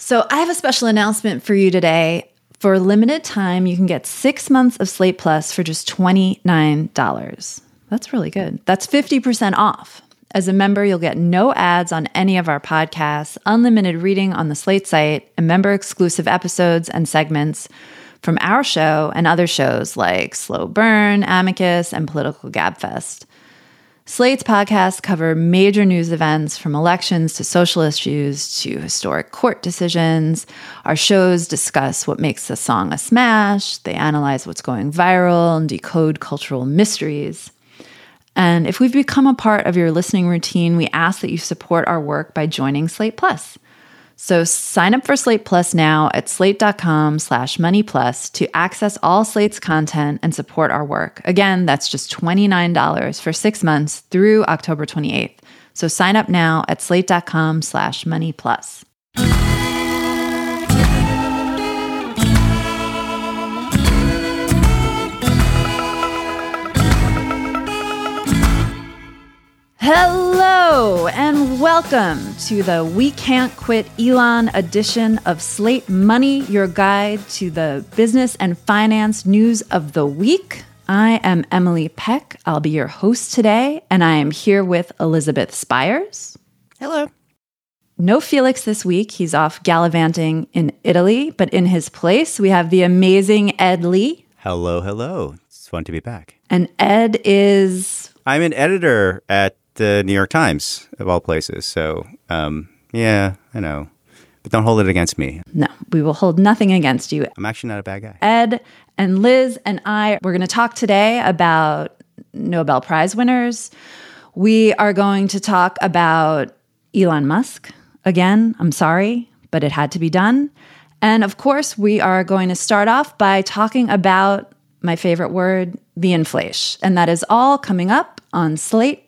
So, I have a special announcement for you today. For a limited time, you can get six months of Slate Plus for just $29. That's really good. That's 50% off. As a member, you'll get no ads on any of our podcasts, unlimited reading on the Slate site, and member exclusive episodes and segments from our show and other shows like Slow Burn, Amicus, and Political Gabfest. Slate's podcasts cover major news events from elections to social issues to historic court decisions. Our shows discuss what makes a song a smash, they analyze what's going viral and decode cultural mysteries. And if we've become a part of your listening routine, we ask that you support our work by joining Slate Plus. So sign up for Slate Plus now at slate.com slash money plus to access all Slate's content and support our work. Again, that's just $29 for six months through October 28th. So sign up now at slate.com slash money plus. Hello and welcome to the We Can't Quit Elon edition of Slate Money, your guide to the business and finance news of the week. I am Emily Peck. I'll be your host today, and I am here with Elizabeth Spiers. Hello. No Felix this week. He's off gallivanting in Italy, but in his place, we have the amazing Ed Lee. Hello, hello. It's fun to be back. And Ed is. I'm an editor at the New York Times, of all places. So, um, yeah, I know. But don't hold it against me. No, we will hold nothing against you. I'm actually not a bad guy. Ed and Liz and I, we're going to talk today about Nobel Prize winners. We are going to talk about Elon Musk. Again, I'm sorry, but it had to be done. And of course, we are going to start off by talking about my favorite word, the inflation. And that is all coming up on Slate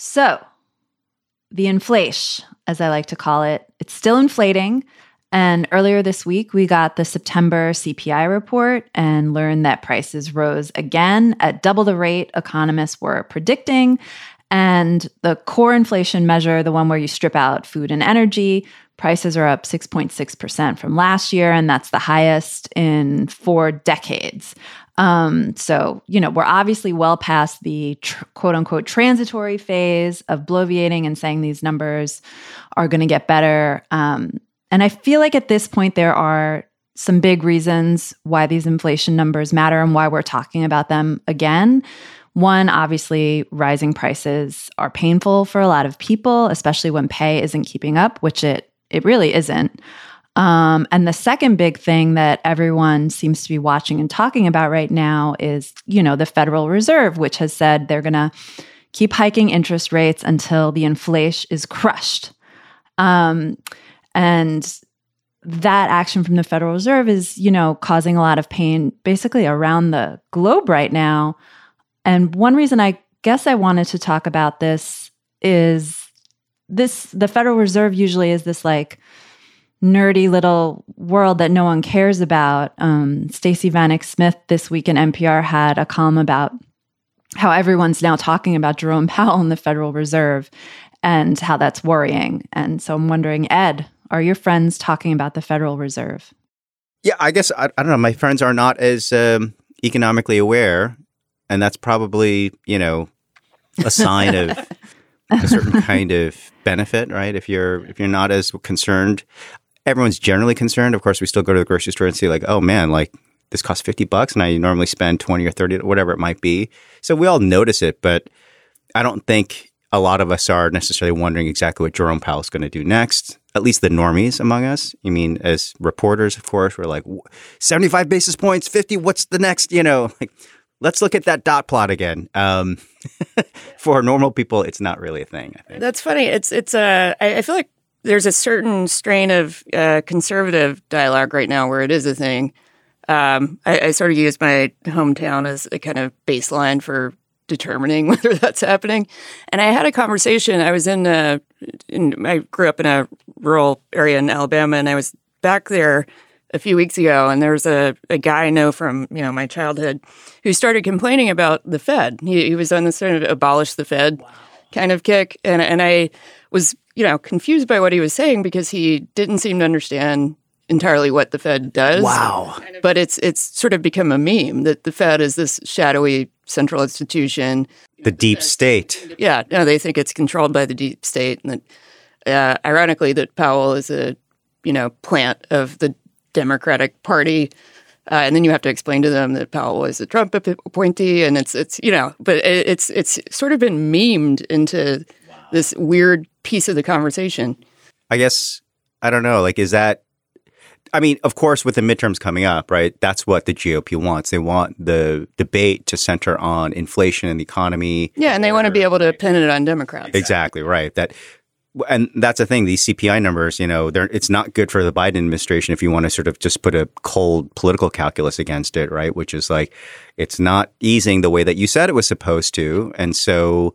So, the inflation, as I like to call it, it's still inflating. And earlier this week, we got the September CPI report and learned that prices rose again at double the rate economists were predicting. And the core inflation measure, the one where you strip out food and energy, prices are up 6.6% from last year, and that's the highest in four decades. Um, so, you know, we're obviously well past the tr- quote unquote transitory phase of bloviating and saying these numbers are going to get better. Um, and I feel like at this point, there are some big reasons why these inflation numbers matter and why we're talking about them again. One, obviously, rising prices are painful for a lot of people, especially when pay isn't keeping up, which it it really isn't. Um, and the second big thing that everyone seems to be watching and talking about right now is, you know, the Federal Reserve, which has said they're going to keep hiking interest rates until the inflation is crushed. Um, and that action from the Federal Reserve is, you know, causing a lot of pain basically around the globe right now. And one reason I guess I wanted to talk about this is this the Federal Reserve usually is this like nerdy little world that no one cares about. Um, Stacey Vanek Smith this week in NPR had a column about how everyone's now talking about Jerome Powell and the Federal Reserve and how that's worrying. And so I'm wondering, Ed, are your friends talking about the Federal Reserve? Yeah, I guess I, I don't know. My friends are not as um, economically aware, and that's probably you know a sign of a certain kind of benefit, right? If you're if you're not as concerned, everyone's generally concerned. Of course, we still go to the grocery store and see like, oh man, like this costs 50 bucks and I normally spend 20 or 30 whatever it might be. So we all notice it, but I don't think a lot of us are necessarily wondering exactly what Jerome Powell is going to do next. At least the normies among us. I mean, as reporters, of course, we're like 75 basis points, 50. What's the next? You know, like let's look at that dot plot again. Um, for normal people, it's not really a thing. I think that's funny. It's it's a. I, I feel like there's a certain strain of uh, conservative dialogue right now where it is a thing. Um, I, I, sort of use my hometown as a kind of baseline for determining whether that's happening. And I had a conversation. I was in, a, in I grew up in a rural area in Alabama, and I was back there a few weeks ago, and there was a, a guy I know from you know my childhood who started complaining about the Fed. He, he was on this sort of abolish the Fed wow. kind of kick, and and I was you know confused by what he was saying because he didn't seem to understand entirely what the Fed does. Wow! But it's it's sort of become a meme that the Fed is this shadowy central institution. The deep state. Yeah, no, they think it's controlled by the deep state, and that uh, ironically that Powell is a you know plant of the Democratic Party. Uh, and then you have to explain to them that Powell was a Trump appointee, and it's it's you know, but it's it's sort of been memed into wow. this weird piece of the conversation. I guess I don't know. Like, is that? I mean, of course, with the midterms coming up, right? That's what the GOP wants. They want the debate to center on inflation and the economy. Yeah, and they want to be able to pin it on Democrats. Exactly right. That and that's the thing. These CPI numbers, you know, it's not good for the Biden administration if you want to sort of just put a cold political calculus against it, right? Which is like, it's not easing the way that you said it was supposed to, and so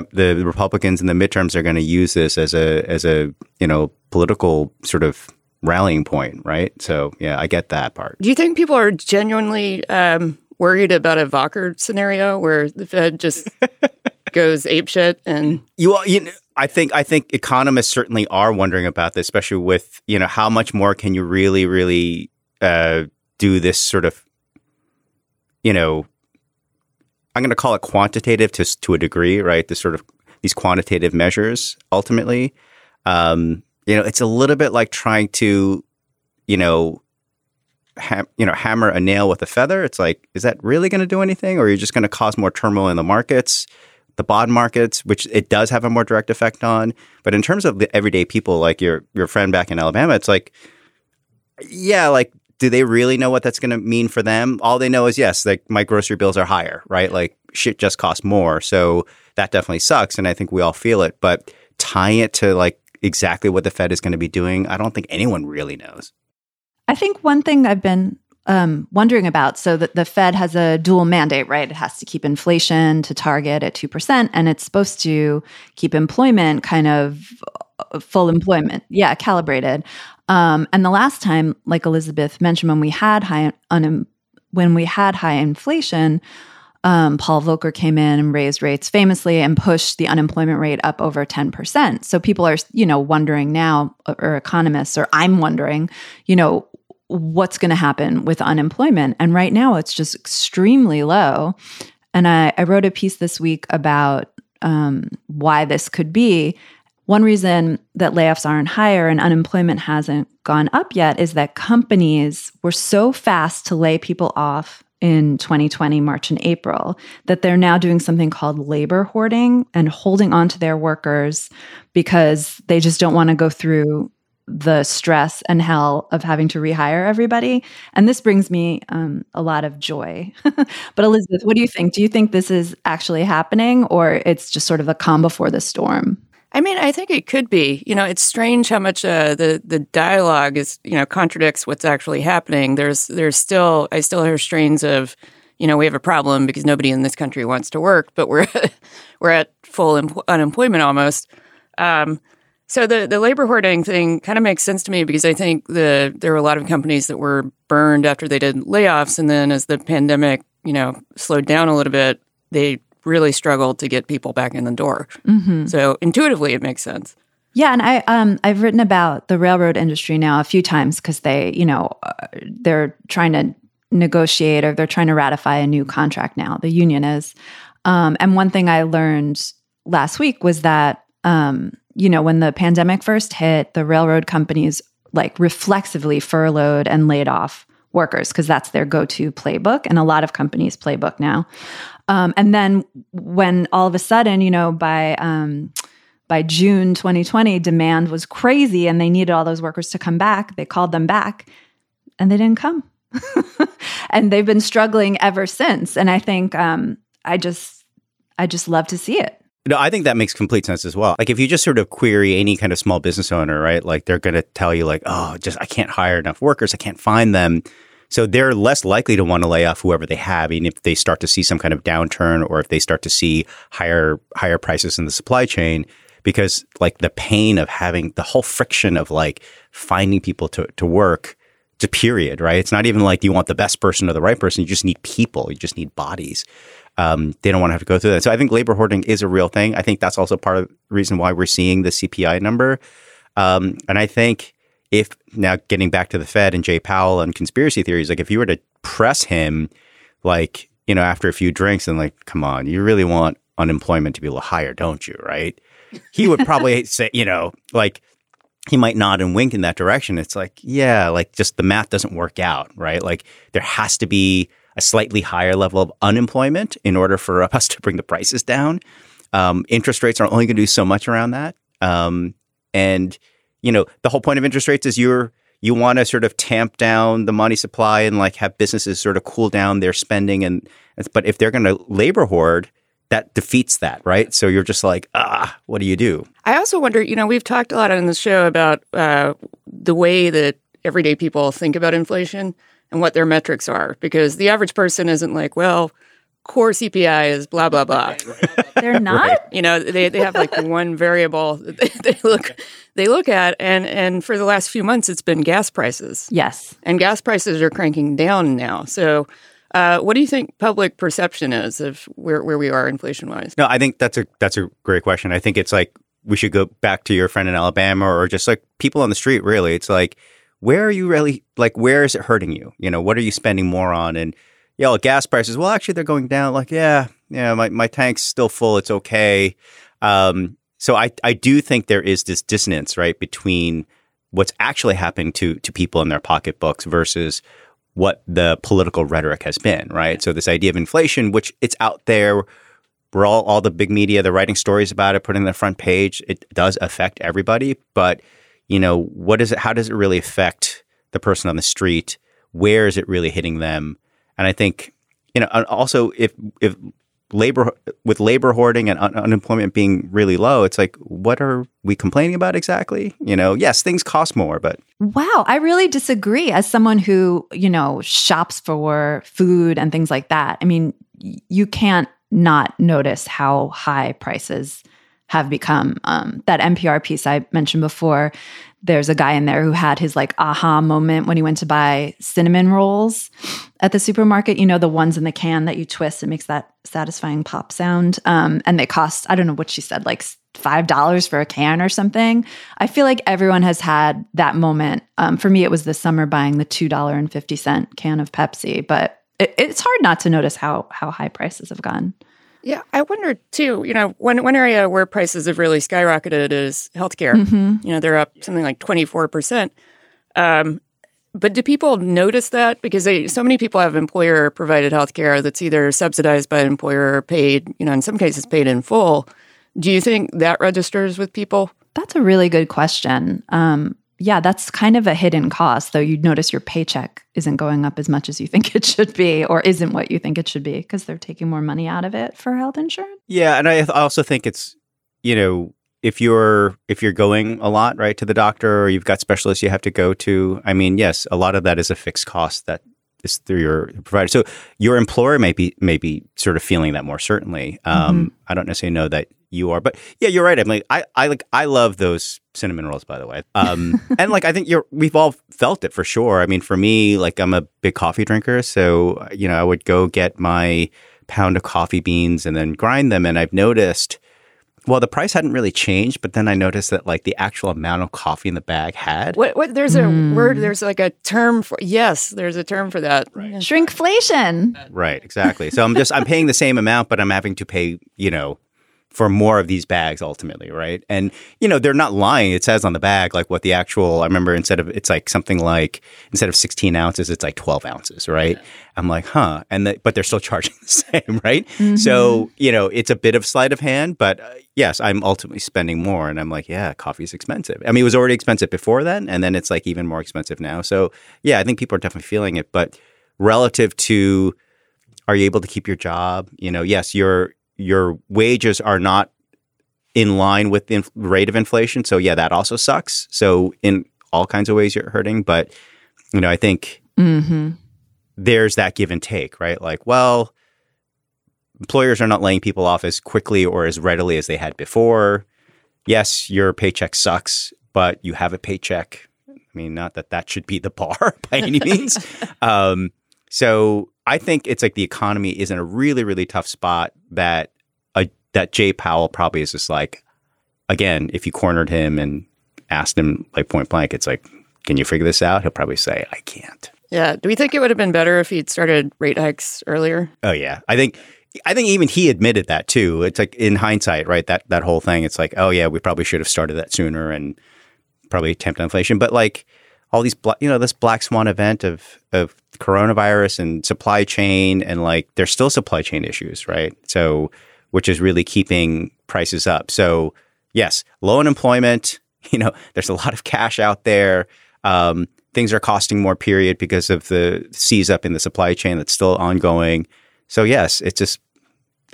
the the Republicans in the midterms are going to use this as a as a you know political sort of rallying point, right? So yeah, I get that part. Do you think people are genuinely um, worried about a Volcker scenario where the Fed just goes apeshit and you, you know, I think I think economists certainly are wondering about this, especially with you know how much more can you really really uh, do this sort of you know I'm going to call it quantitative to to a degree, right? This sort of these quantitative measures ultimately. Um, you know, it's a little bit like trying to you know ham, you know hammer a nail with a feather. It's like, is that really going to do anything, or are you just going to cause more turmoil in the markets? the bond markets, which it does have a more direct effect on. But in terms of the everyday people, like your your friend back in Alabama, it's like, yeah, like, do they really know what that's going to mean for them? All they know is yes, like my grocery bills are higher, right? Like shit just costs more, so that definitely sucks, and I think we all feel it. But tying it to like exactly what the Fed is going to be doing, I don't think anyone really knows. I think one thing I've been um, wondering about. So that the Fed has a dual mandate, right? It has to keep inflation to target at two percent, and it's supposed to keep employment kind of full employment, yeah, calibrated. Um, and the last time, like Elizabeth mentioned, when we had high un- when we had high inflation. Um, Paul Volcker came in and raised rates famously and pushed the unemployment rate up over 10%. So people are, you know, wondering now, or economists, or I'm wondering, you know, what's going to happen with unemployment. And right now, it's just extremely low. And I, I wrote a piece this week about um, why this could be. One reason that layoffs aren't higher and unemployment hasn't gone up yet is that companies were so fast to lay people off in 2020, March and April, that they're now doing something called labor hoarding and holding on to their workers because they just don't want to go through the stress and hell of having to rehire everybody. And this brings me um, a lot of joy. but Elizabeth, what do you think? Do you think this is actually happening or it's just sort of a calm before the storm? I mean, I think it could be. You know, it's strange how much uh, the the dialogue is, you know, contradicts what's actually happening. There's there's still I still hear strains of, you know, we have a problem because nobody in this country wants to work, but we're we're at full em- unemployment almost. Um, so the the labor hoarding thing kind of makes sense to me because I think the there were a lot of companies that were burned after they did layoffs, and then as the pandemic you know slowed down a little bit, they really struggled to get people back in the door. Mm-hmm. So intuitively, it makes sense. Yeah, and I um I've written about the railroad industry now a few times because they you know uh, they're trying to negotiate or they're trying to ratify a new contract now. The union is, um, and one thing I learned last week was that, um, you know, when the pandemic first hit, the railroad companies like reflexively furloughed and laid off workers because that's their go to playbook and a lot of companies' playbook now. Um, and then when all of a sudden, you know, by um, by June 2020, demand was crazy and they needed all those workers to come back. They called them back and they didn't come. and they've been struggling ever since. And I think um, I just I just love to see it. No, I think that makes complete sense as well. Like if you just sort of query any kind of small business owner, right? Like they're going to tell you like, "Oh, just I can't hire enough workers. I can't find them." So they're less likely to want to lay off whoever they have, even if they start to see some kind of downturn or if they start to see higher higher prices in the supply chain, because like the pain of having the whole friction of like finding people to to work, to period, right? It's not even like you want the best person or the right person. You just need people. You just need bodies. Um, they don't want to have to go through that. So I think labor hoarding is a real thing. I think that's also part of the reason why we're seeing the CPI number. Um, and I think if now getting back to the Fed and Jay Powell and conspiracy theories, like if you were to press him, like, you know, after a few drinks and like, come on, you really want unemployment to be a little higher, don't you? Right. He would probably say, you know, like he might nod and wink in that direction. It's like, yeah, like just the math doesn't work out, right? Like there has to be a slightly higher level of unemployment in order for us to bring the prices down. Um, interest rates are only going to do so much around that. Um, and you know, the whole point of interest rates is you're you want to sort of tamp down the money supply and like have businesses sort of cool down their spending and but if they're going to labor hoard that defeats that, right? So you're just like, ah, what do you do? I also wonder, you know, we've talked a lot on the show about uh, the way that everyday people think about inflation and what their metrics are, because the average person isn't like, well, core CPI is blah blah blah. They're not. You know, they, they have like one variable they, they look they look at, and and for the last few months, it's been gas prices. Yes, and gas prices are cranking down now. So. Uh, what do you think public perception is of where, where we are inflation wise? No, I think that's a that's a great question. I think it's like we should go back to your friend in Alabama or just like people on the street. Really, it's like where are you really like where is it hurting you? You know, what are you spending more on? And yeah, well, gas prices. Well, actually, they're going down. Like, yeah, yeah, my my tank's still full. It's okay. Um, so I I do think there is this dissonance right between what's actually happening to to people in their pocketbooks versus what the political rhetoric has been. Right. So this idea of inflation, which it's out there. We're all all the big media, they're writing stories about it, putting the front page. It does affect everybody, but you know, what is it? How does it really affect the person on the street? Where is it really hitting them? And I think, you know, also if if labor with labor hoarding and un- unemployment being really low, it's like, what are we complaining about exactly? You know, yes, things cost more, but wow, I really disagree. As someone who you know shops for food and things like that, I mean, you can't not notice how high prices have become. Um, that NPR piece I mentioned before, there's a guy in there who had his like aha moment when he went to buy cinnamon rolls at the supermarket. You know, the ones in the can that you twist, it makes that satisfying pop sound. Um, and they cost, I don't know what she said, like $5 for a can or something. I feel like everyone has had that moment. Um, for me, it was this summer buying the $2.50 can of Pepsi, but it, it's hard not to notice how, how high prices have gone. Yeah, I wonder too. You know, one one area where prices have really skyrocketed is healthcare. Mm-hmm. You know, they're up something like twenty four percent. Um, but do people notice that because they, so many people have employer provided healthcare that's either subsidized by an employer or paid? You know, in some cases, paid in full. Do you think that registers with people? That's a really good question. Um, yeah, that's kind of a hidden cost, though you'd notice your paycheck isn't going up as much as you think it should be or isn't what you think it should be because they're taking more money out of it for health insurance. Yeah, and I also think it's, you know, if you're if you're going a lot, right, to the doctor or you've got specialists you have to go to, I mean, yes, a lot of that is a fixed cost that is through your provider. So your employer may be may be sort of feeling that more certainly. Um, mm-hmm. I don't necessarily know that you are. But yeah, you're right. I'm like I, I like I love those cinnamon rolls by the way. Um, and like I think you're we've all felt it for sure. I mean, for me, like I'm a big coffee drinker, so you know, I would go get my pound of coffee beans and then grind them and I've noticed well, the price hadn't really changed, but then I noticed that like the actual amount of coffee in the bag had. What? What? There's a mm. word. There's like a term for. Yes, there's a term for that. Right. Shrinkflation. Right. Exactly. So I'm just I'm paying the same amount, but I'm having to pay you know for more of these bags ultimately, right? And you know, they're not lying. It says on the bag like what the actual I remember instead of it's like something like instead of 16 ounces, it's like 12 ounces, right? Yeah. I'm like, huh. And the, but they're still charging the same, right? Mm-hmm. So, you know, it's a bit of sleight of hand, but uh, yes, I'm ultimately spending more and I'm like, yeah, coffee's expensive. I mean, it was already expensive before then and then it's like even more expensive now. So, yeah, I think people are definitely feeling it, but relative to are you able to keep your job? You know, yes, your your wages are not in line with the inf- rate of inflation. So yeah, that also sucks. So in all kinds of ways, you're hurting. But you know, I think mm-hmm. there's that give and take, right? Like, well, employers are not laying people off as quickly or as readily as they had before. Yes, your paycheck sucks, but you have a paycheck. I mean, not that that should be the bar by any means. um, so I think it's like the economy is in a really, really tough spot that a, that Jay Powell probably is just like, again, if you cornered him and asked him like point blank, it's like, can you figure this out? He'll probably say, I can't. Yeah. Do we think it would have been better if he'd started rate hikes earlier? Oh yeah. I think I think even he admitted that too. It's like in hindsight, right? That that whole thing. It's like, oh yeah, we probably should have started that sooner and probably tempt inflation. But like all these, you know, this black swan event of of coronavirus and supply chain, and like there's still supply chain issues, right? So, which is really keeping prices up. So, yes, low unemployment. You know, there's a lot of cash out there. Um, things are costing more. Period, because of the seize up in the supply chain that's still ongoing. So, yes, it's just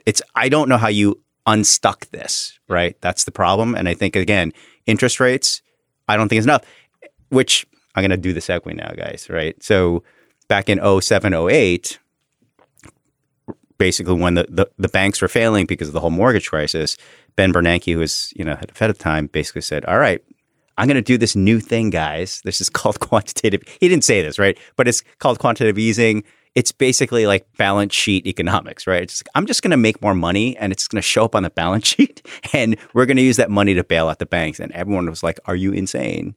it's. I don't know how you unstuck this, right? That's the problem. And I think again, interest rates. I don't think is enough. Which I'm going to do the segue now, guys, right? So back in 07, 08, basically when the, the, the, banks were failing because of the whole mortgage crisis, Ben Bernanke, who was, you know, head of Fed time, basically said, all right, I'm going to do this new thing, guys. This is called quantitative. He didn't say this, right? But it's called quantitative easing. It's basically like balance sheet economics, right? It's, like, I'm just going to make more money and it's going to show up on the balance sheet and we're going to use that money to bail out the banks. And everyone was like, are you insane?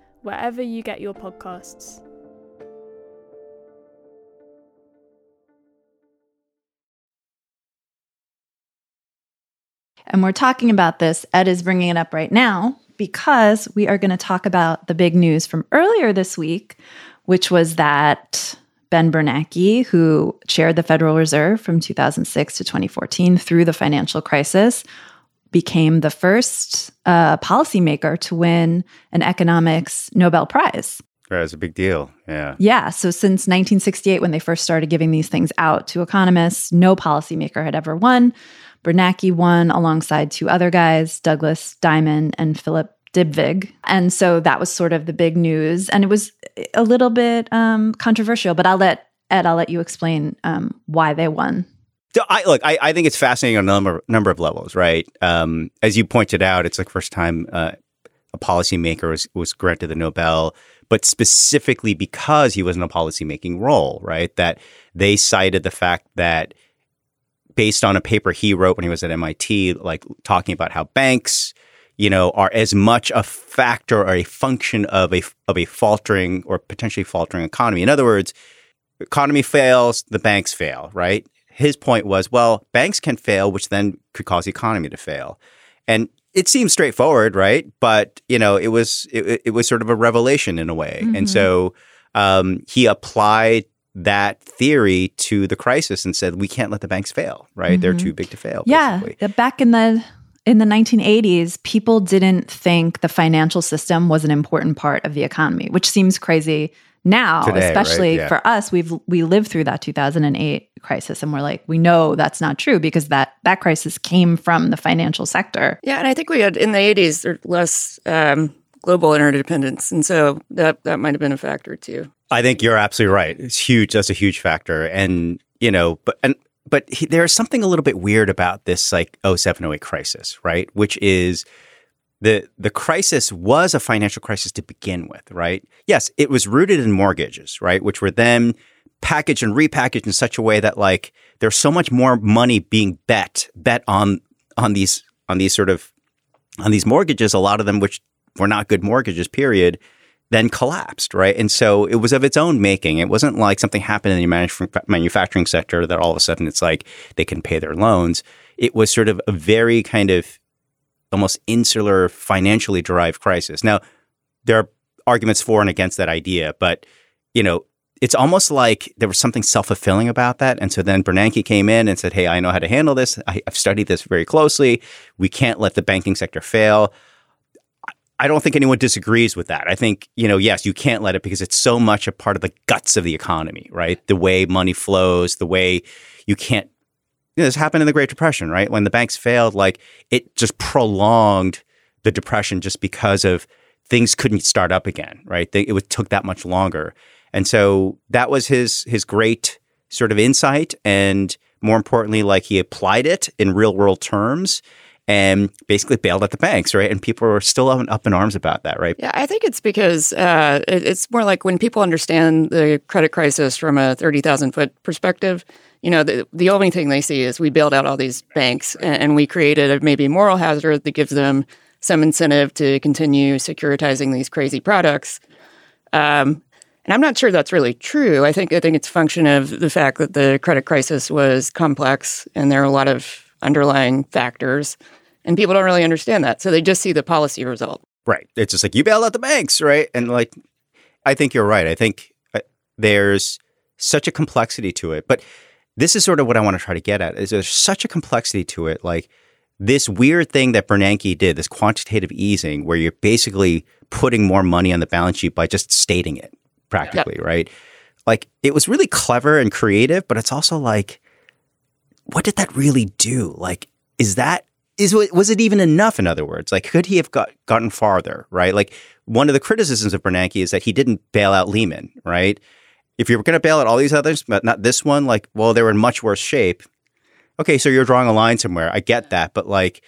wherever you get your podcasts. And we're talking about this. Ed is bringing it up right now because we are going to talk about the big news from earlier this week, which was that Ben Bernanke, who chaired the Federal Reserve from 2006 to 2014 through the financial crisis, became the first uh, policymaker to win an economics Nobel Prize. Right, it's a big deal. Yeah. Yeah. So since 1968, when they first started giving these things out to economists, no policymaker had ever won. Bernanke won alongside two other guys, Douglas Diamond and Philip Dybvig. And so that was sort of the big news. And it was a little bit um, controversial, but I'll let Ed, I'll let you explain um, why they won. I look. I, I think it's fascinating on a number number of levels, right? Um, as you pointed out, it's like first time uh, a policymaker was was granted the Nobel, but specifically because he was in a policymaking role, right? That they cited the fact that based on a paper he wrote when he was at MIT, like talking about how banks, you know, are as much a factor or a function of a of a faltering or potentially faltering economy. In other words, economy fails, the banks fail, right? His point was, well, banks can fail, which then could cause the economy to fail. And it seems straightforward, right? But you know, it was it, it was sort of a revelation in a way. Mm-hmm. And so um, he applied that theory to the crisis and said we can't let the banks fail. Right? They're Mhm. too big to fail. Yeah, basically. back in the in the 1980s, people didn't think the financial system was an important part of the economy, which seems crazy now, Today, right? especially Yeah. for us. We've we lived through that 2008 crisis, and we're like, we know that's not true because that that crisis came from the financial sector. Yeah, and I think we had in the '80s there less um, global interdependence, and so that that might have been a factor too. I think you're absolutely right. It's huge. That's a huge factor. And, you know, but, and, but he, there's something a little bit weird about this like 07, 08 crisis, right? Which is the, the crisis was a financial crisis to begin with, right? Yes, it was rooted in mortgages, right? Which were then packaged and repackaged in such a way that like there's so much more money being bet, bet on, on these, on these sort of, on these mortgages, a lot of them which were not good mortgages, period then collapsed, right? And so it was of its own making. It wasn't like something happened in the manuf- manufacturing sector that all of a sudden it's like they can pay their loans. It was sort of a very kind of almost insular, financially derived crisis. Now, there are arguments for and against that idea, but you know, it's almost like there was something self-fulfilling about that. And so then Bernanke came in and said, Hey, I know how to handle this. I, I've studied this very closely. We can't let the banking sector fail. I don't think anyone disagrees with that. I think, you know, yes, you can't let it because it's so much a part of the guts of the economy, right? The way money flows, the way you can't, know, this happened in the Great Depression, right? When the banks failed, like it just prolonged the depression just because of things couldn't start up again, right? They, it took that much longer. And so that was his, his great sort of insight. And more importantly, like he applied it in real world terms and basically bailed out the banks, right? And people are still up, in arms about that, right? Yeah, I think it's because uh, it, it's more like when people understand the credit crisis from a thirty thousand foot perspective. You know, the, the only thing they see is we bailed out all these banks and, and we created a maybe moral hazard that gives them some incentive to continue securitizing these crazy products. Um, and I'm not sure that's really true. I think I think it's a function of the fact that the credit crisis was complex and there are a lot of underlying factors, and people don't really understand that. So they just see the policy result. Right. It's just like you bailed out the banks, right? And like, I think you're right. I think uh, there's such a complexity to it, but this is sort of what I want to try to get at. Is there's such a complexity to it, like this weird thing that Bernanke did, this quantitative easing, where you're basically putting more money on the balance sheet by just stating it, practically, right? Like it was really clever and creative, but it's also like, what did that really do? Like, is that is was it even enough? In other words, like could he have got gotten farther? Right? Like one of the criticisms of Bernanke is that he didn't bail out Lehman. Right? If you were going to bail out all these others, but not this one, like well, they were in much worse shape. Okay, so you're drawing a line somewhere. I get that, but like,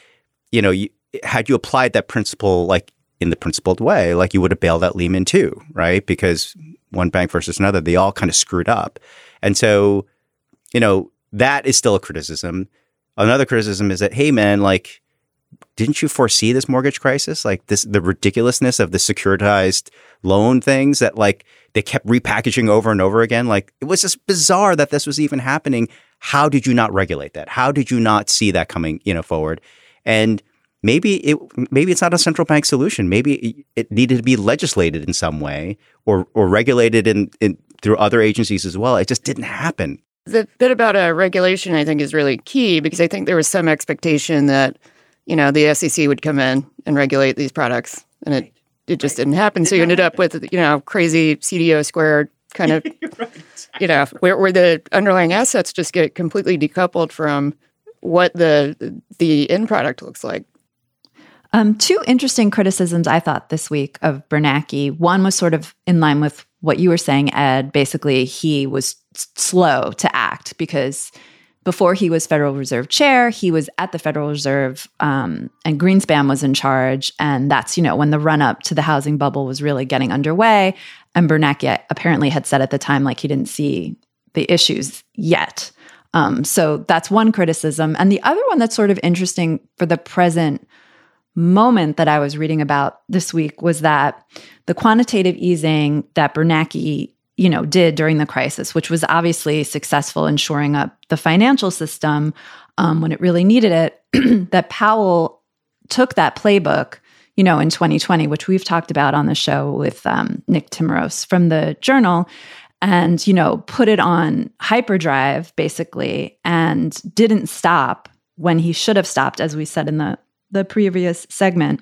you know, you, had you applied that principle like in the principled way, like you would have bailed out Lehman too, right? Because one bank versus another, they all kind of screwed up, and so you know that is still a criticism. Another criticism is that, hey, man, like, didn't you foresee this mortgage crisis? Like this, the ridiculousness of the securitized loan things that like they kept repackaging over and over again. Like it was just bizarre that this was even happening. How did you not regulate that? How did you not see that coming, you know, forward? And maybe it, maybe it's not a central bank solution. Maybe it needed to be legislated in some way or or regulated in, in through other agencies as well. It just didn't happen. The bit about uh, regulation, I think, is really key because I think there was some expectation that, you know, the SEC would come in and regulate these products, and it it just didn't happen. So you ended up with, you know, crazy CDO squared kind of, you know, where, where the underlying assets just get completely decoupled from what the the end product looks like. Um, two interesting criticisms I thought this week of Bernanke. One was sort of in line with what you were saying, Ed. Basically, he was slow to act because before he was Federal Reserve chair, he was at the Federal Reserve, um, and Greenspan was in charge. And that's you know when the run up to the housing bubble was really getting underway. And Bernanke apparently had said at the time like he didn't see the issues yet. Um, so that's one criticism, and the other one that's sort of interesting for the present moment that I was reading about this week was that the quantitative easing that Bernanke, you know, did during the crisis, which was obviously successful in shoring up the financial system um, when it really needed it, that Powell took that playbook, you know, in 2020, which we've talked about on the show with um, Nick Timiraos from the Journal, and, you know, put it on hyperdrive basically and didn't stop when he should have stopped, as we said in the the previous segment,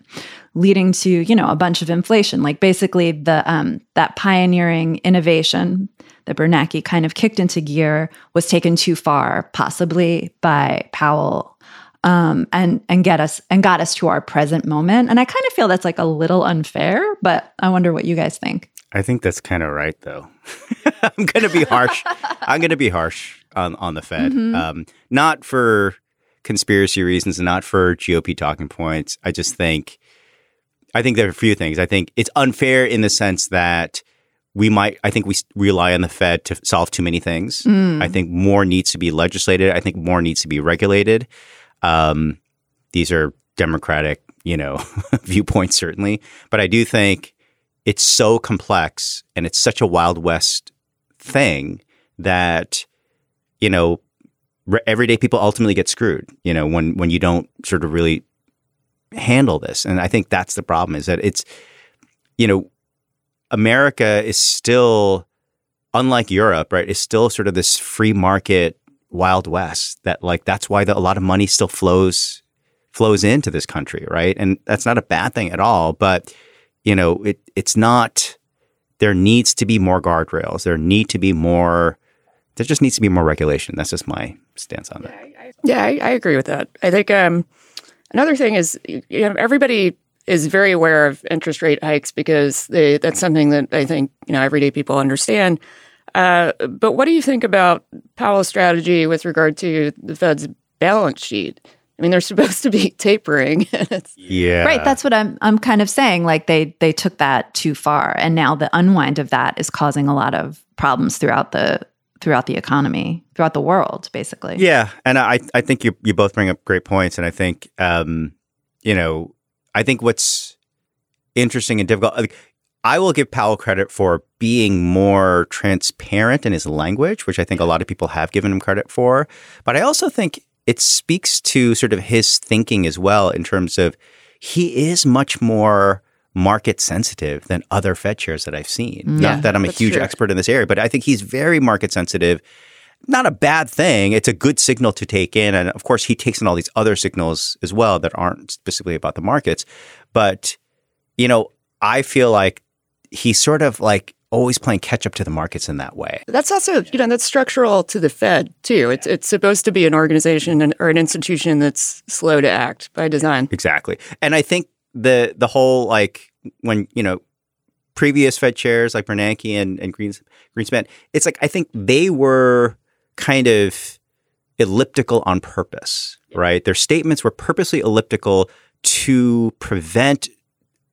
leading to you know a bunch of inflation. Like basically the um, that pioneering innovation that Bernanke kind of kicked into gear was taken too far, possibly by Powell, um, and and get us and got us to our present moment. And I kind of feel that's like a little unfair, but I wonder what you guys think. I think that's kind of right, though. I'm going to be harsh. I'm going to be harsh on on the Fed, mm-hmm. um, not for conspiracy reasons, and not for GOP talking points. I just think, I think there are a few things. I think it's unfair in the sense that we might, I think we rely on the Fed to solve too many things. Mm. I think more needs to be legislated. I think more needs to be regulated. Um, these are Democratic, you know, viewpoints certainly, but I do think it's so complex and it's such a Wild West thing that, you know, everyday people ultimately get screwed, you know, when when you don't sort of really handle this. And I think that's the problem is that it's you know, America is still unlike Europe, right? Is still sort of this free market wild west that like that's why the, a lot of money still flows flows into this country, right? And that's not a bad thing at all, but you know, it it's not there needs to be more guardrails. There need to be more there just needs to be more regulation. That's just my stance on that. Yeah, I, yeah, I, I agree with that. I think um, another thing is you know everybody is very aware of interest rate hikes because they, that's something that I think you know everyday people understand. Uh, but what do you think about Powell's strategy with regard to the Fed's balance sheet? I mean, they're supposed to be tapering. yeah, right. That's what I'm. I'm kind of saying. Like they they took that too far, and now the unwind of that is causing a lot of problems throughout the throughout the economy, throughout the world, basically. Yeah, and I I think you you both bring up great points, and I think um, you know I think what's interesting and difficult. Like, I will give Powell credit for being more transparent in his language, which I think a lot of people have given him credit for. But I also think it speaks to sort of his thinking as well in terms of he is much more market sensitive than other Fed chairs that I've seen. Yeah, Not that I'm a huge true. expert in this area, but I think he's very market sensitive. Not a bad thing. It's a good signal to take in. And of course, he takes in all these other signals as well that aren't specifically about the markets. But, you know, I feel like he's sort of like always playing catch up to the markets in that way. That's also, you know, that's structural to the Fed too. It's it's supposed to be an organization or an institution that's slow to act by design. Exactly. And I think the the whole like when you know previous Fed chairs like Bernanke and, and Greens, Greenspan, it's like I think they were kind of elliptical on purpose, right? Their statements were purposely elliptical to prevent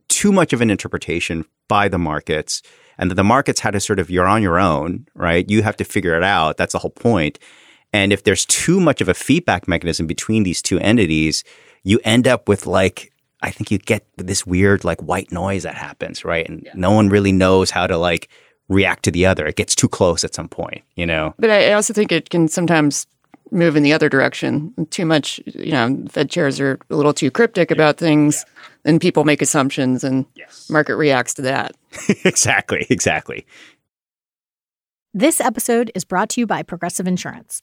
too much of an interpretation by the markets and that the markets had to sort of you're on your own, right? You have to figure it out. That's the whole point. And if there's too much of a feedback mechanism between these two entities, you end up with like I think you get this weird like white noise that happens, right? And yeah. no one really knows how to like react to the other. It gets too close at some point, you know. But I also think it can sometimes move in the other direction. Too much, you know, Fed chairs are a little too cryptic about things, yeah. and people make assumptions, and yes. market reacts to that. exactly, exactly. This episode is brought to you by Progressive Insurance.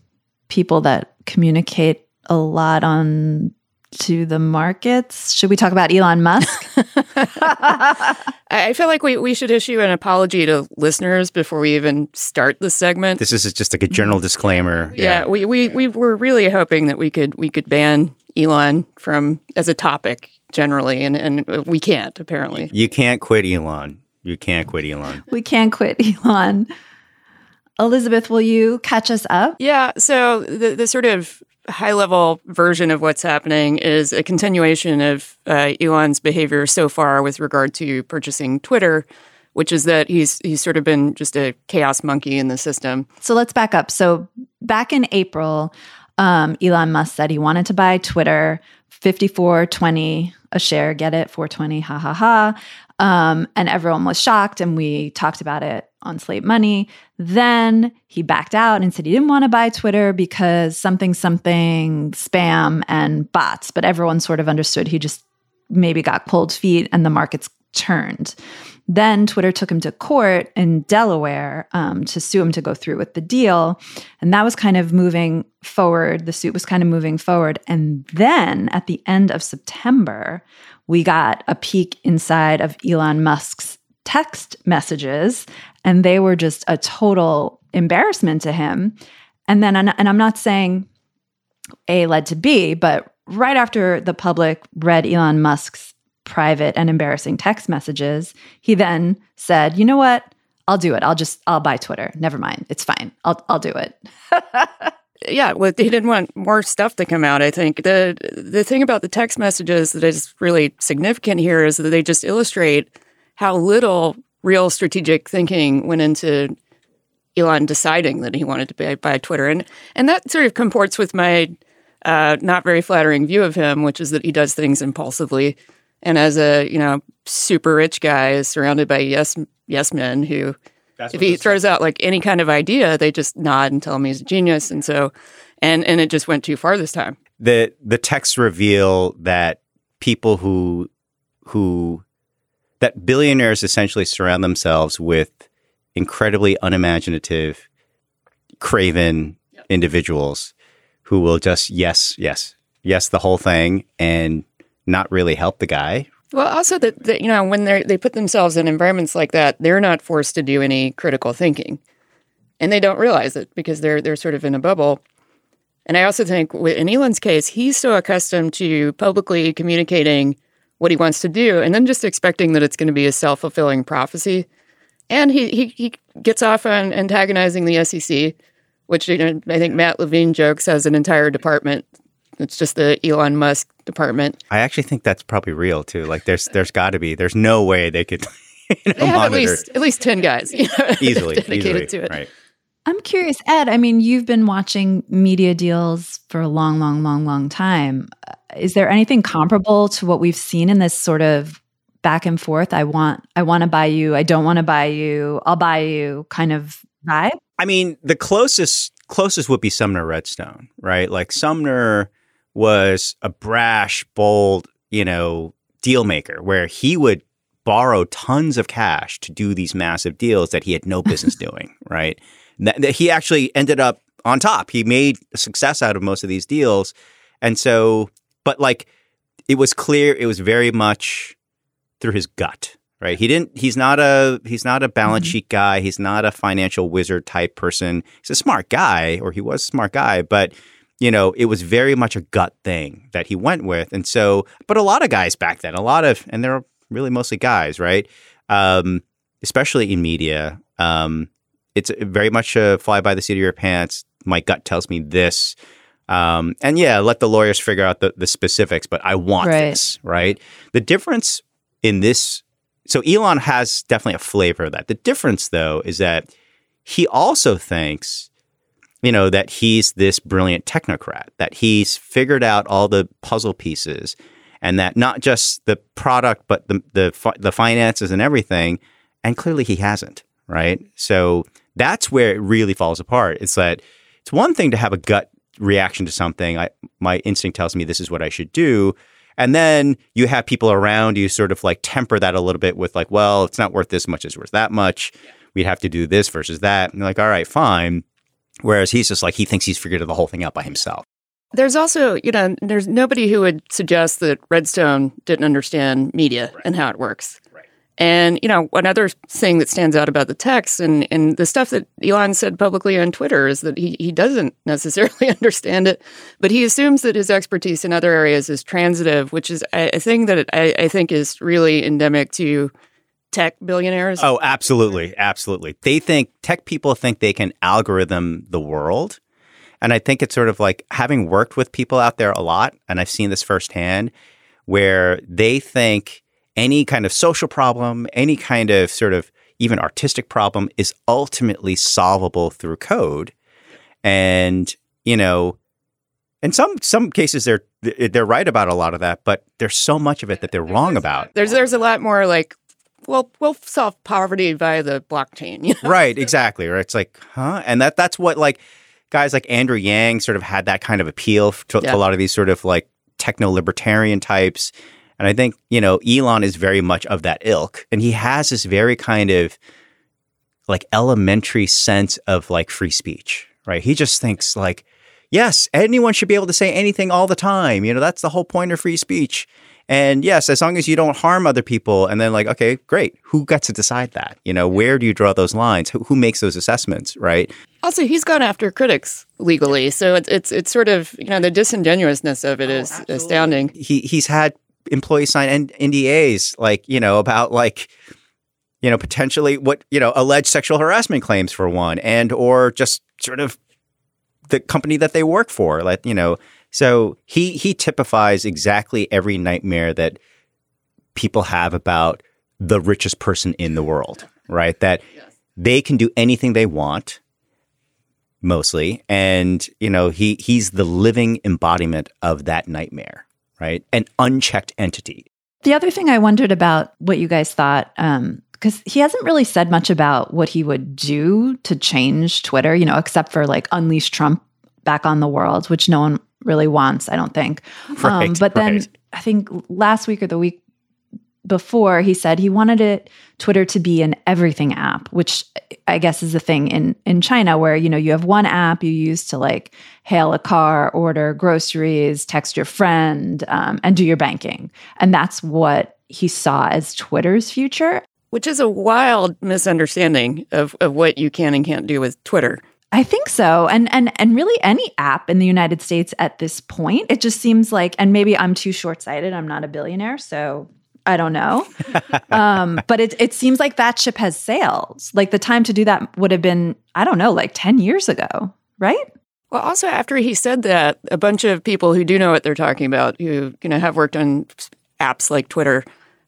people that communicate a lot on to the markets. Should we talk about Elon Musk? I feel like we, we should issue an apology to listeners before we even start the segment. This is just like a general disclaimer. yeah, we, we, we were really hoping that we could we could ban Elon from as a topic generally, and, and we can't apparently. You can't quit Elon. You can't quit Elon. we can't quit Elon. Elizabeth, will you catch us up? Yeah. So the the sort of high level version of what's happening is a continuation of uh, Elon's behavior so far with regard to purchasing Twitter, which is that he's he's sort of been just a chaos monkey in the system. So let's back up. So back in April, um, Elon Musk said he wanted to buy Twitter, fifty four twenty a share. Get it? Four twenty. Ha ha ha. Um, and everyone was shocked, and we talked about it on Slate Money. Then he backed out and said he didn't want to buy Twitter because something, something, spam and bots. But everyone sort of understood he just maybe got cold feet and the markets turned. Then Twitter took him to court in Delaware um, to sue him to go through with the deal. And that was kind of moving forward. The suit was kind of moving forward. And then at the end of September, we got a peek inside of Elon Musk's text messages, and they were just a total embarrassment to him. And then, and I'm not saying A led to B, but right after the public read Elon Musk's private and embarrassing text messages, he then said, "You know what? I'll do it. I'll just I'll buy Twitter. Never mind. It's fine. I'll I'll do it." yeah, well, he didn't want more stuff to come out. I think the the thing about the text messages that is really significant here is that they just illustrate how little real strategic thinking went into Elon deciding that he wanted to buy, buy Twitter, and and that sort of comports with my uh, not very flattering view of him, which is that he does things impulsively, and as a you know super rich guy is surrounded by yes yes men who That's if he throws out like any kind of idea, they just nod and tell him he's a genius. And so, and and it just went too far this time. the the texts reveal that people who who that billionaires essentially surround themselves with incredibly unimaginative, craven individuals who will just yes, yes, yes the whole thing and not really help the guy. Well, also that, that you know when they they put themselves in environments like that, they're not forced to do any critical thinking, and they don't realize it because they're they're sort of in a bubble. And I also think in Elon's case, he's so accustomed to publicly communicating what he wants to do, and then just expecting that it's going to be a self fulfilling prophecy. And he, he he gets off on antagonizing the SEC, which you know I think Matt Levine jokes has an entire department. It's just the Elon Musk department. I actually think that's probably real too. Like there's there's got to be. There's no way they could you know, They have at least at least ten guys you know, easily dedicated easily, to it. Right. I'm curious, Ed. I mean, you've been watching media deals for a long, long, long, long time. Uh, Is there anything comparable to what we've seen in this sort of back and forth? I want, I want to buy you. I don't want to buy you. I'll buy you. Kind of vibe. I mean, the closest closest would be Sumner Redstone, right? Like Sumner was a brash, bold, you know, deal maker where he would borrow tons of cash to do these massive deals that he had no business doing, right? That, that he actually ended up on top. He made a success out of most of these deals. And so, but like it was clear it was very much through his gut, right? He didn't he's not a he's not a balance mm-hmm. sheet guy, he's not a financial wizard type person. He's a smart guy or he was a smart guy, but you know, it was very much a gut thing that he went with. And so, but a lot of guys back then, a lot of and they're really mostly guys, right? Um, especially in media, um, it's very much a fly by the seat of your pants. My gut tells me this. Um, and yeah, let the lawyers figure out the, the specifics, but I want Right. this, right? The difference in this, so Elon has definitely a flavor of that. The difference, though, is that he also thinks, you know, that he's this brilliant technocrat, that he's figured out all the puzzle pieces, and that not just the product, but the the the finances and everything. And clearly, he hasn't, right? So that's where it really falls apart. It's that it's one thing to have a gut reaction to something. I, my instinct tells me this is what I should do. And then you have people around you sort of like temper that a little bit with like, well, it's not worth this much, it's worth that much. We'd have to do this versus that. And you're like, all right, fine. Whereas he's just like, he thinks he's figured the whole thing out by himself. There's also, you know, there's nobody who would suggest that Redstone didn't understand media right. and how it works. Right. And, you know, another thing that stands out about the text and, and the stuff that Elon said publicly on Twitter is that he, he doesn't necessarily understand it, but he assumes that his expertise in other areas is transitive, which is a, a thing that I, I think is really endemic to tech billionaires. Oh, absolutely. Absolutely. They think tech people think they can algorithm the world and I think it's sort of like having worked with people out there a lot, and I've seen this firsthand, where they think any kind of social problem, any kind of sort of even artistic problem is ultimately solvable through code. And, you know, in some some cases they're they're right about a lot of that, but there's so much of it that they're wrong about. There's there's a lot more like well, we'll solve poverty via the blockchain. You know? Right, exactly. Right. It's like, huh? And that that's what like guys like Andrew Yang sort of had that kind of appeal to, yeah. to a lot of these sort of like techno libertarian types. And I think, you know, Elon is very much of that ilk. And he has this very kind of like elementary sense of like free speech, right? He just thinks like, yes, anyone should be able to say anything all the time. You know, that's the whole point of free speech. And yes, as long as you don't harm other people, and then like, okay, great. Who gets to decide that? You know, where do you draw those lines? Who, who makes those assessments, right? Also, he's gone after critics legally, so it's it's it's sort of you know the disingenuousness of it oh, is absolutely. astounding. He he's had employees sign NDAs like you know about like you know potentially what you know alleged sexual harassment claims for one, and or just sort of the company that they work for, like you know so he he typifies exactly every nightmare that people have about the richest person in the world, right? That yes. they can do anything they want mostly and you know he he's the living embodiment of that nightmare, right? An unchecked entity. The other thing I wondered about what you guys thought um because he hasn't really said much about what he would do to change Twitter, you know, except for like unleash Trump back on the world, which no one really wants, I don't think. Right, um, but then right. I think last week or the week before he said he wanted it Twitter to be an everything app, which I guess is the thing in in China where you know you have one app you use to like hail a car, order groceries, text your friend, um, and do your banking, and that's what he saw as Twitter's future. Which is a wild misunderstanding of, of what you can and can't do with Twitter. I think so. And and and really any app in the United States at this point, it just seems like and maybe I'm too short-sighted. I'm not a billionaire, so I don't know. um, but it it seems like that ship has sailed. Like the time to do that would have been, I don't know, like 10 years ago, right? Well, also after he said that, a bunch of people who do know what they're talking about, who you know have worked on apps like Twitter,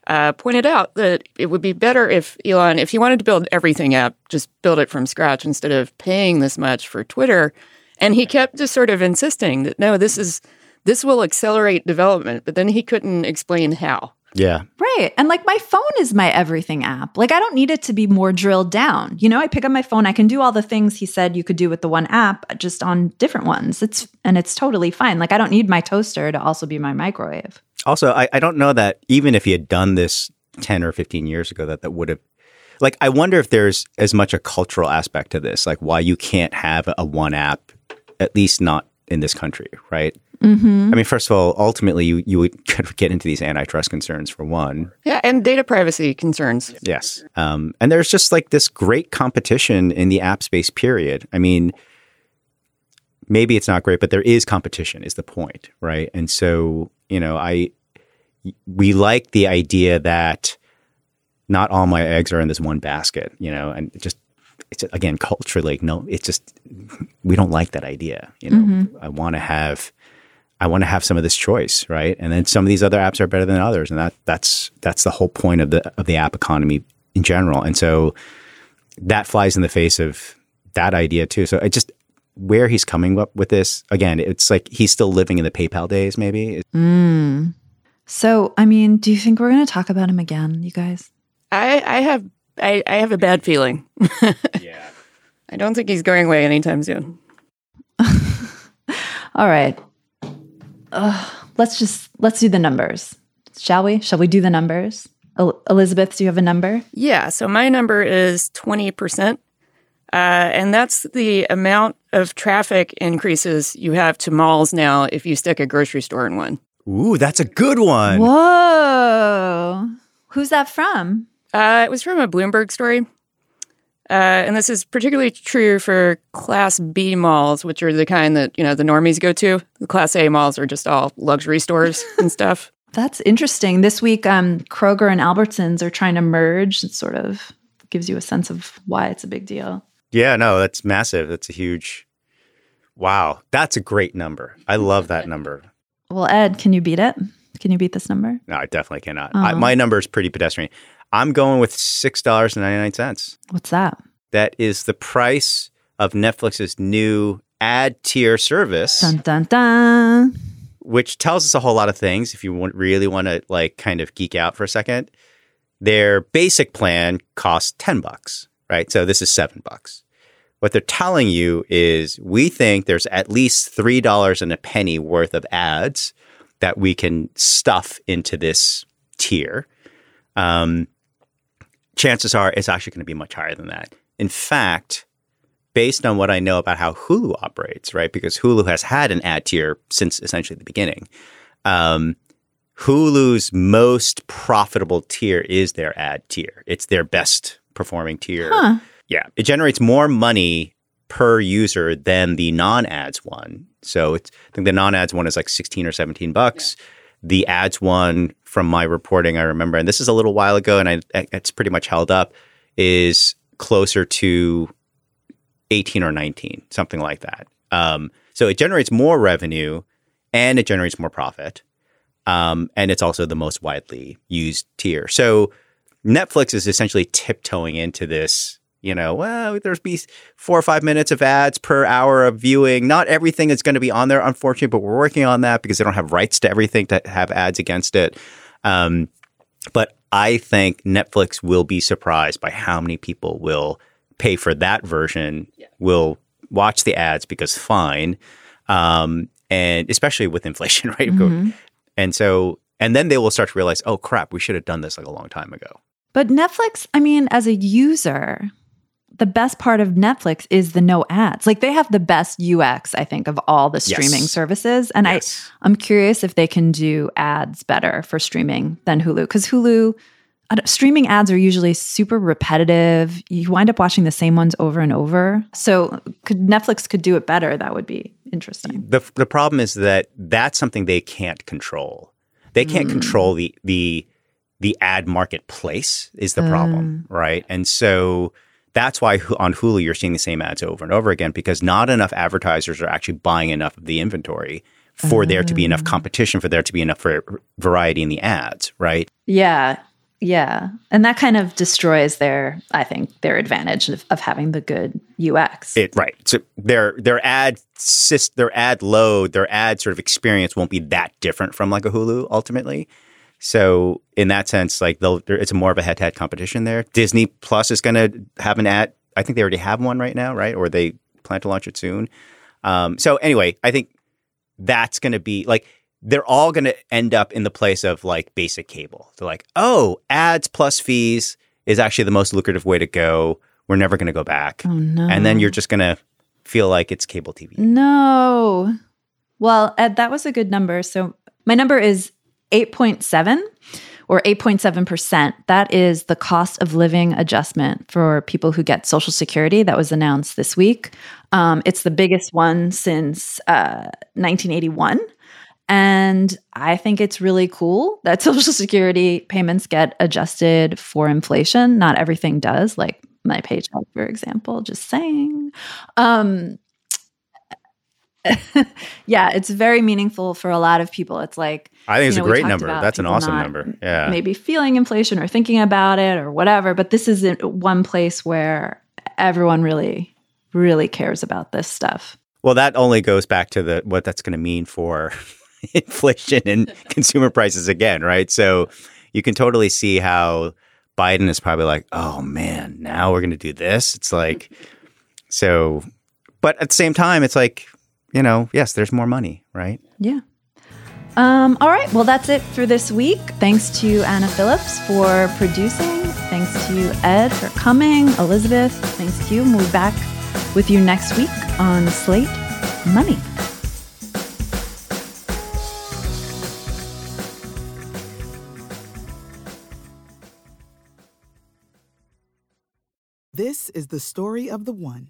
uh, pointed out that it would be better if Elon, if he wanted to build everything app, just build it from scratch instead of paying this much for Twitter. And he kept just sort of insisting that no, this is this will accelerate development, but then he couldn't explain how. Yeah. Right. And like my phone is my everything app. Like I don't need it to be more drilled down. You know, I pick up my phone, I can do all the things he said you could do with the one app just on different ones. It's and it's totally fine. Like I don't need my toaster to also be my microwave. Also, I, I don't know that even if he had done this 10 or 15 years ago, that that would have like I wonder if there's as much a cultural aspect to this, like why you can't have a one app, at least not in this country, right? Mm-hmm. I mean, first of all, ultimately, you you would get into these antitrust concerns for one. Yeah, and data privacy concerns. Yes, um, and there's just like this great competition in the app space. Period. I mean, maybe it's not great, but there is competition. Is the point, right? And so you know, I we like the idea that not all my eggs are in this one basket, you know, and just it's again culturally no, it's just we don't like that idea, you know. Mm-hmm. I want to have I want to have some of this choice, right? And then some of these other apps are better than others, and that that's that's the whole point of the of the app economy in general. And so that flies in the face of that idea too. So I just where he's coming up with this again it's like he's still living in the paypal days maybe. Mm. so i mean do you think we're going to talk about him again you guys? I i have i, I have a bad feeling. Yeah. I don't think he's going away anytime soon. All right. Uh, let's just let's do the numbers. Shall we? Shall we do the numbers? El- elizabeth do you have a number? Yeah so my number is 20% Uh, and that's the amount of traffic increases you have to malls now if you stick a grocery store in one. Ooh, that's a good one. Whoa. Who's that from? Uh, it was from a Bloomberg story. Uh, and this is particularly true for Class B malls, which are the kind that you know the normies go to. The Class A malls are just all luxury stores and stuff. That's interesting. This week, um, Kroger and Albertsons are trying to merge. It sort of gives you a sense of why it's a big deal. Yeah, no, that's massive. That's a huge. Wow, that's a great number. I love that number. Well, Ed, can you beat it? Can you beat this number? No, I definitely cannot. Oh. I, my number is pretty pedestrian. I'm going with six dollars and ninety nine cents. What's that? That is the price of Netflix's new ad tier service, Dun dun dun. which tells us a whole lot of things. If you want, really want to like kind of geek out for a second, their basic plan costs ten bucks, right? So this is seven bucks. What they're telling you is we think there's at least three dollars and a penny worth of ads that we can stuff into this tier. Um, chances are it's actually going to be much higher than that. In fact, based on what I know about how Hulu operates, right? Because Hulu has had an ad tier since essentially the beginning. Um, Hulu's most profitable tier is their ad tier. It's their best performing tier. Huh. Yeah, it generates more money per user than the non-ads one. So it's I think the non-ads one is like 16 or 17 bucks. The ads one from my reporting I remember and this is a little while ago and I it's pretty much held up is closer to 18 or 19, something like that. Um, so it generates more revenue and it generates more profit. Um, and it's also the most widely used tier. So Netflix is essentially tiptoeing into this, you know, well, there's be four or five minutes of ads per hour of viewing. Not everything is going to be on there, unfortunately, but we're working on that because they don't have rights to everything to have ads against it. Um, but I think Netflix will be surprised by how many people will pay for that version, will watch the ads because fine. Um, and especially with inflation, right? And so, and then they will start to realize, oh crap, we should have done this like a long time ago. But Netflix, I mean, as a user, the best part of Netflix is the no ads. Like they have the best UX, I think, of all the streaming Yes. services. And Yes. I, I'm curious if they can do ads better for streaming than Hulu. Because Hulu, streaming ads are usually super repetitive. You wind up watching the same ones over and over. So could Netflix could do it better. That would be interesting. The the problem is that that's something they can't control. They can't mm. control the the the ad marketplace is the problem, oh. right? And so that's why on Hulu you're seeing the same ads over and over again because not enough advertisers are actually buying enough of the inventory for there to be enough ah. competition for there to be enough variety in the ads, right? Yeah. Yeah. And that kind of destroys their, I think, their advantage of, of having the good UX. It right. So their their ad sys, their ad load, their ad sort of experience won't be that different from like a Hulu ultimately. So in that sense, like they'll, it's more of a head-to-head competition there. Disney Plus is going to have an ad. I think they already have one right now, right? Or they plan to launch it soon. Um, so anyway, I think that's going to be like they're all going to end up in the place of like basic cable. They're like, oh, ads plus fees is actually the most lucrative way to go. We're never going to go back. oh, no. And then you're just going to feel like it's cable TV. No. Well, Ed, that was a good number. So my number is 8.7 or 8.7%. That is the cost of living adjustment for people who get Social Security that was announced this week. Um, it's the biggest one since uh, 1981. And I think it's really cool that Social Security payments get adjusted for inflation. Not everything does, like my paycheck, for example, just saying. Um, yeah, it's very meaningful for a lot of people. It's like I think it's know, a great number. That's an awesome number. Yeah. Maybe feeling inflation or thinking about it or whatever. But this is one place where everyone really, really cares about this stuff. Well, that only goes back to the what that's going to mean for inflation and consumer prices again, right? So you can totally see how Biden is probably like, "Oh man, now we're going to do this." It's like so but at the same time it's like, you know, yes, there's more money, right? Yeah. Um, all right. Well, that's it for this week. Thanks to Anna Phillips for producing Thanks to Ed, for coming. Elizabeth, thanks to you. We'll be back with you next week on Slate Money. This is the story of the one.